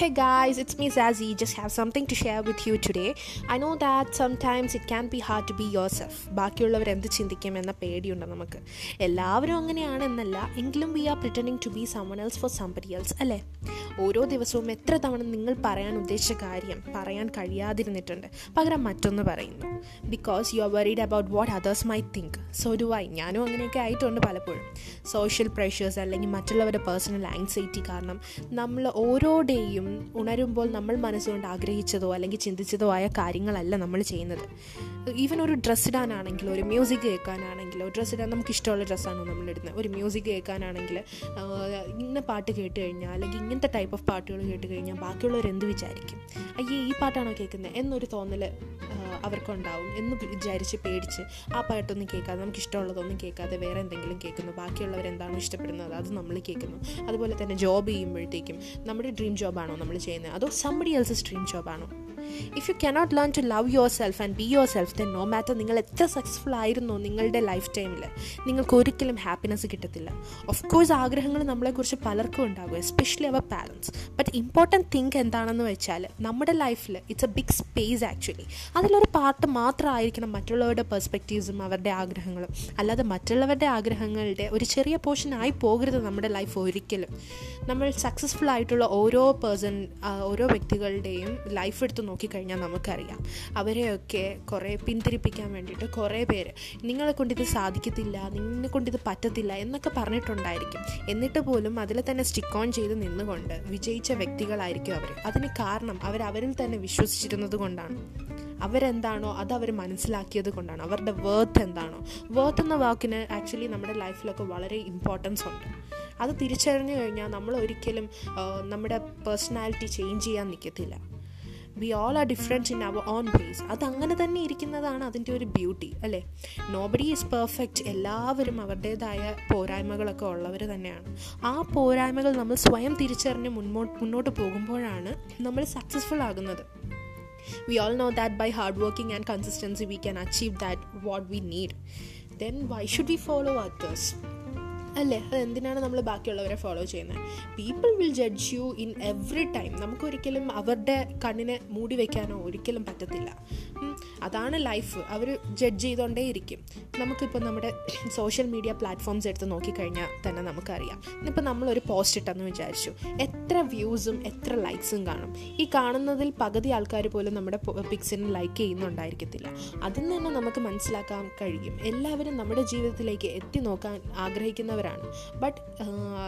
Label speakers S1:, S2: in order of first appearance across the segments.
S1: Hey guys, it's me Zazie. Just have something to share with you today. I know that sometimes it can be hard to be yourself. ബാക്കിയുള്ളവർ എന്ത് ചിന്തിക്കും എന്ന പേടിയുണ്ട് നമുക്ക്. എല്ലാവരും അങ്ങനെയാണ് എന്നല്ല. എങ്കിലും we are pretending to be someone else for somebody else അല്ലേ? ഓരോ ദിവസവും എത്ര തവണ നിങ്ങൾ പറയാൻ ഉദ്ദേശിച്ച കാര്യം പറയാൻ കഴിയാതിരുന്നിട്ടുണ്ട്. പകരം മറ്റൊന്ന് പറയുന്നു. Because you are worried about what others might think so do I ഞാനും അങ്ങനെയൊക്കെ ആയിട്ടുണ്ട് പലപ്പോഴും. സോഷ്യൽ പ്രഷേഴ്സ് അല്ലെങ്കിൽ മറ്റുള്ളവരുടെ പേഴ്സണൽ ആങ്സൈറ്റി കാരണം നമ്മൾ ഓരോ ഡേയും ഉണരുമ്പോൾ നമ്മൾ മനസ്സുകൊണ്ട് ആഗ്രഹിച്ചതോ അല്ലെങ്കിൽ ചിന്തിച്ചതോ ആയ കാര്യങ്ങളല്ല നമ്മൾ ചെയ്യുന്നത്. ഈവൻ ഒരു ഡ്രസ്സ് ഇടാനാണെങ്കിലോ ഒരു മ്യൂസിക് കേൾക്കാനാണെങ്കിലോ ഡ്രസ്സ് ഇടാൻ നമുക്ക് ഇഷ്ടമുള്ള ഡ്രസ്സാണോ നമ്മൾ ഇടുന്നത്? ഒരു മ്യൂസിക് കേൾക്കാനാണെങ്കിൽ ഇന്ന പാട്ട് കേട്ട് കഴിഞ്ഞാൽ അല്ലെങ്കിൽ ഇങ്ങനത്തെ ടൈപ്പ് ഓഫ് പാട്ടുകൾ കേട്ട് കഴിഞ്ഞാൽ ബാക്കിയുള്ളവർ എന്ത് വിചാരിക്കും? അയ്യേ ഈ പാട്ടാണോ കേൾക്കുന്നത് എന്നൊരു തോന്നൽ അവർക്കുണ്ടാവും എന്ന് വിചാരിച്ച് പേടിച്ച് ആ പാട്ടൊന്നും കേൾക്കാതെ നമുക്ക് ഇഷ്ടമുള്ളതൊന്നും കേൾക്കാതെ വേറെ എന്തെങ്കിലും കേൾക്കുന്നു. ബാക്കിയുള്ളവർ എന്താണ് ഇഷ്ടപ്പെടുന്നത് അത് നമ്മൾ കേൾക്കുന്നു. അതുപോലെ തന്നെ ജോബ് ചെയ്യുമ്പോഴത്തേക്കും നമ്മുടെ ഡ്രീം ജോബാണോ നമ്മൾ ചെയ്യുന്നത്? അതോ somebody else's dream ജോബാണോ if you cannot learn to love yourself and be yourself then no matter നിങ്ങൾ എത്ര സക്സസ്ഫുൾ ആയിരുന്നു നിങ്ങളുടെ ലൈഫ് ടൈമിൽ നിങ്ങൾക്ക് ഒരിക്കലും ഹാപ്പിനെസ് കിട്ടത്തില്ല. ഓഫ് കോഴ്സ് ആഗ്രഹങ്ങൾ നമ്മളെക്കുറിച്ച് പലർക്കും ഉണ്ടാകും especially our parents but important thing എന്താണെന്ന് വെച്ചാൽ നമ്മുടെ ലൈഫിൽ it's a big space actually അതിലൊരു പാർട്ട് മാത്രമായിരിക്കണം മറ്റുള്ളവരുടെ പെർസ്പെക്റ്റീവ്സും അവരുടെ ആഗ്രഹങ്ങളും. അല്ലാതെ മറ്റുള്ളവരുടെ ആഗ്രഹങ്ങളുടെ ഒരു ചെറിയ പോർഷൻ ആയി പോകരുത് നമ്മുടെ ലൈഫ് ഒരിക്കലും. നമ്മൾ സക്സസ്ഫുൾ ആയിട്ടുള്ള ഓരോ പേഴ്സൺ ഓരോ വ്യക്തികളുടെയും ലൈഫ് എടുത്ത് നോക്കിക്കഴിഞ്ഞാൽ നമുക്കറിയാം. അവരെയൊക്കെ കുറേ പിന്തിരിപ്പിക്കാൻ വേണ്ടിയിട്ട് കുറേ പേര് നിങ്ങളെ കൊണ്ടിത് സാധിക്കത്തില്ല നിങ്ങളെ കൊണ്ടിത് പറ്റത്തില്ല എന്നൊക്കെ പറഞ്ഞിട്ടുണ്ടായിരിക്കും. എന്നിട്ട് പോലും അതിൽ തന്നെ സ്റ്റിക്ക് ഓൺ ചെയ്ത് നിന്നുകൊണ്ട് വിജയിച്ച വ്യക്തികളായിരിക്കും അവർ അതിന് കാരണം അവർ അവരിൽ തന്നെ വിശ്വസിച്ചിരുന്നത് കൊണ്ടാണ്. അവരെന്താണോ അത് അവർ മനസ്സിലാക്കിയത് കൊണ്ടാണ്. അവരുടെ വേർത്ത് എന്താണോ. വേർത്ത് എന്ന വാക്കിന് ആക്ച്വലി നമ്മുടെ ലൈഫിലൊക്കെ വളരെ ഇമ്പോർട്ടൻസ് ഉണ്ട്. അത് തിരിച്ചറിഞ്ഞു കഴിഞ്ഞാൽ നമ്മൾ ഒരിക്കലും നമ്മുടെ പേഴ്സണാലിറ്റി ചേഞ്ച് ചെയ്യാൻ നിൽക്കത്തില്ല we all are different in our own ways അത് അങ്ങനെ തന്നെ ഇരിക്കുന്നതാണ് അതിന്റെ ഒരു ബ്യൂട്ടി അല്ലേ? നോബഡി ഈസ് പെർഫെക്റ്റ് എല്ലാവരും അവരുടേതായ പോരായ്മകളൊക്കെ ഉള്ളവർ തന്നെയാണ്. ആ പോരായ്മകൾ നമ്മൾ സ്വയം തിരിച്ചറിഞ്ഞ് മുന്നോട്ട് മുന്നോട്ട് പോകുമ്പോഴാണ് നമ്മൾ സക്സസ്ഫുൾ ആകുന്നത്. We all know that by hard working and consistency we can achieve that what we need then why should we follow others? അല്ലേ? അതെന്തിനാണ് നമ്മൾ ബാക്കിയുള്ളവരെ ഫോളോ ചെയ്യുന്നത് people will judge you in every time നമുക്കൊരിക്കലും അവരുടെ കണ്ണിനെ മൂടി വയ്ക്കാനോ ഒരിക്കലും പറ്റത്തില്ല. അതാണ് ലൈഫ് അവർ ജഡ്ജ് ചെയ്തുകൊണ്ടേ ഇരിക്കും നമുക്കിപ്പോൾ നമ്മുടെ സോഷ്യൽ മീഡിയ പ്ലാറ്റ്ഫോംസ് എടുത്ത് നോക്കിക്കഴിഞ്ഞാൽ തന്നെ നമുക്കറിയാം. ഇന്നിപ്പോൾ നമ്മളൊരു പോസ്റ്റ് ഇട്ടെന്ന് വിചാരിച്ചു. എത്ര വ്യൂസും എത്ര ലൈക്സും കാണും. ഈ കാണുന്നതിൽ പകുതി ആൾക്കാർ പോലും നമ്മുടെ പിക്സിന് ലൈക്ക് ചെയ്യുന്നുണ്ടായിരിക്കത്തില്ല. അതിൽ നിന്ന് തന്നെ നമുക്ക് മനസ്സിലാക്കാൻ കഴിയും. എല്ലാവരും നമ്മുടെ ജീവിതത്തിലേക്ക് എത്തി നോക്കാൻ ആഗ്രഹിക്കുന്നവർ ഉള്ളവരാണ്. ബട്ട്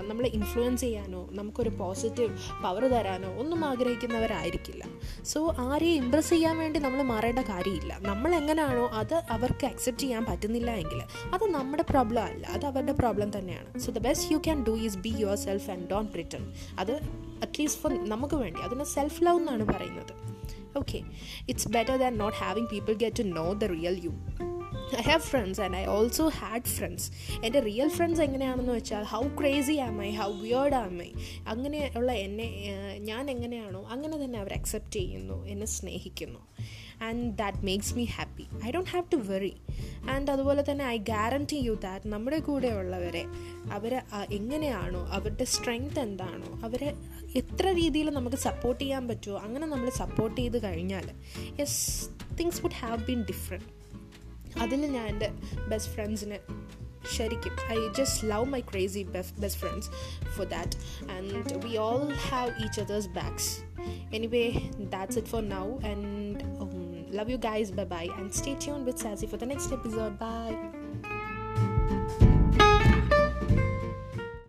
S1: നമ്മളെ ഇൻഫ്ലുവൻസ് ചെയ്യാനോ നമുക്കൊരു പോസിറ്റീവ് പവർ തരാനോ ഒന്നും ആഗ്രഹിക്കുന്നവരായിരിക്കില്ല. സോ ആരെയും ഇമ്പ്രസ് ചെയ്യാൻ വേണ്ടി നമ്മൾ മാറേണ്ട കാര്യമില്ല. നമ്മൾ എങ്ങനെയാണോ അത് അവർക്ക് അക്സെപ്റ്റ് ചെയ്യാൻ പറ്റുന്നില്ല എങ്കിൽ അത് നമ്മുടെ പ്രോബ്ലം അല്ല. അത് അവരുടെ പ്രോബ്ലം തന്നെയാണ്. So the best you can do is be yourself and don't written അത് അറ്റ്ലീസ്റ്റ് ഫോർ നമുക്ക് വേണ്ടി. അതിന് സെൽഫ് ലവ് എന്നാണ് പറയുന്നത്. Okay it's better than not having people get to know the real you I have friends and I also had friends എന്റെ real friends എങ്ങനെയാണെന്ന് വെച്ചാൽ how crazy am I how weird am I അങ്ങനെയുള്ള എന്നെ ഞാൻ എങ്ങനെയാണോ അങ്ങനെ തന്നെ അവർ അക്സെപ്റ്റ് ചെയ്യുന്നു എന്നെ സ്നേഹിക്കുന്നു. And that makes me happy I don't have to worry and അതുപോലെ തന്നെ ഐ ഗ്യാരണ്ടി യു ദാറ്റ് നമ്മുടെ കൂടെയുള്ളവരെ അവർ എങ്ങനെയാണോ അവരുടെ സ്ട്രെങ്ത് എന്താണോ അവരെ എത്ര രീതിയിൽ നമുക്ക് സപ്പോർട്ട് ചെയ്യാൻ പറ്റുമോ അങ്ങനെ നമ്മൾ സപ്പോർട്ട് ചെയ്ത് കഴിഞ്ഞാൽ yes things would have been different അതിൽ ഞാൻ എന്റെ ബെസ്റ്റ് ഫ്രണ്ട്സിനെ ശരിക്കും I just love my crazy best friends for that and we all have each others backs anyway that's it for now and love you guys bye bye and stay tuned with Sassy for the next episode bye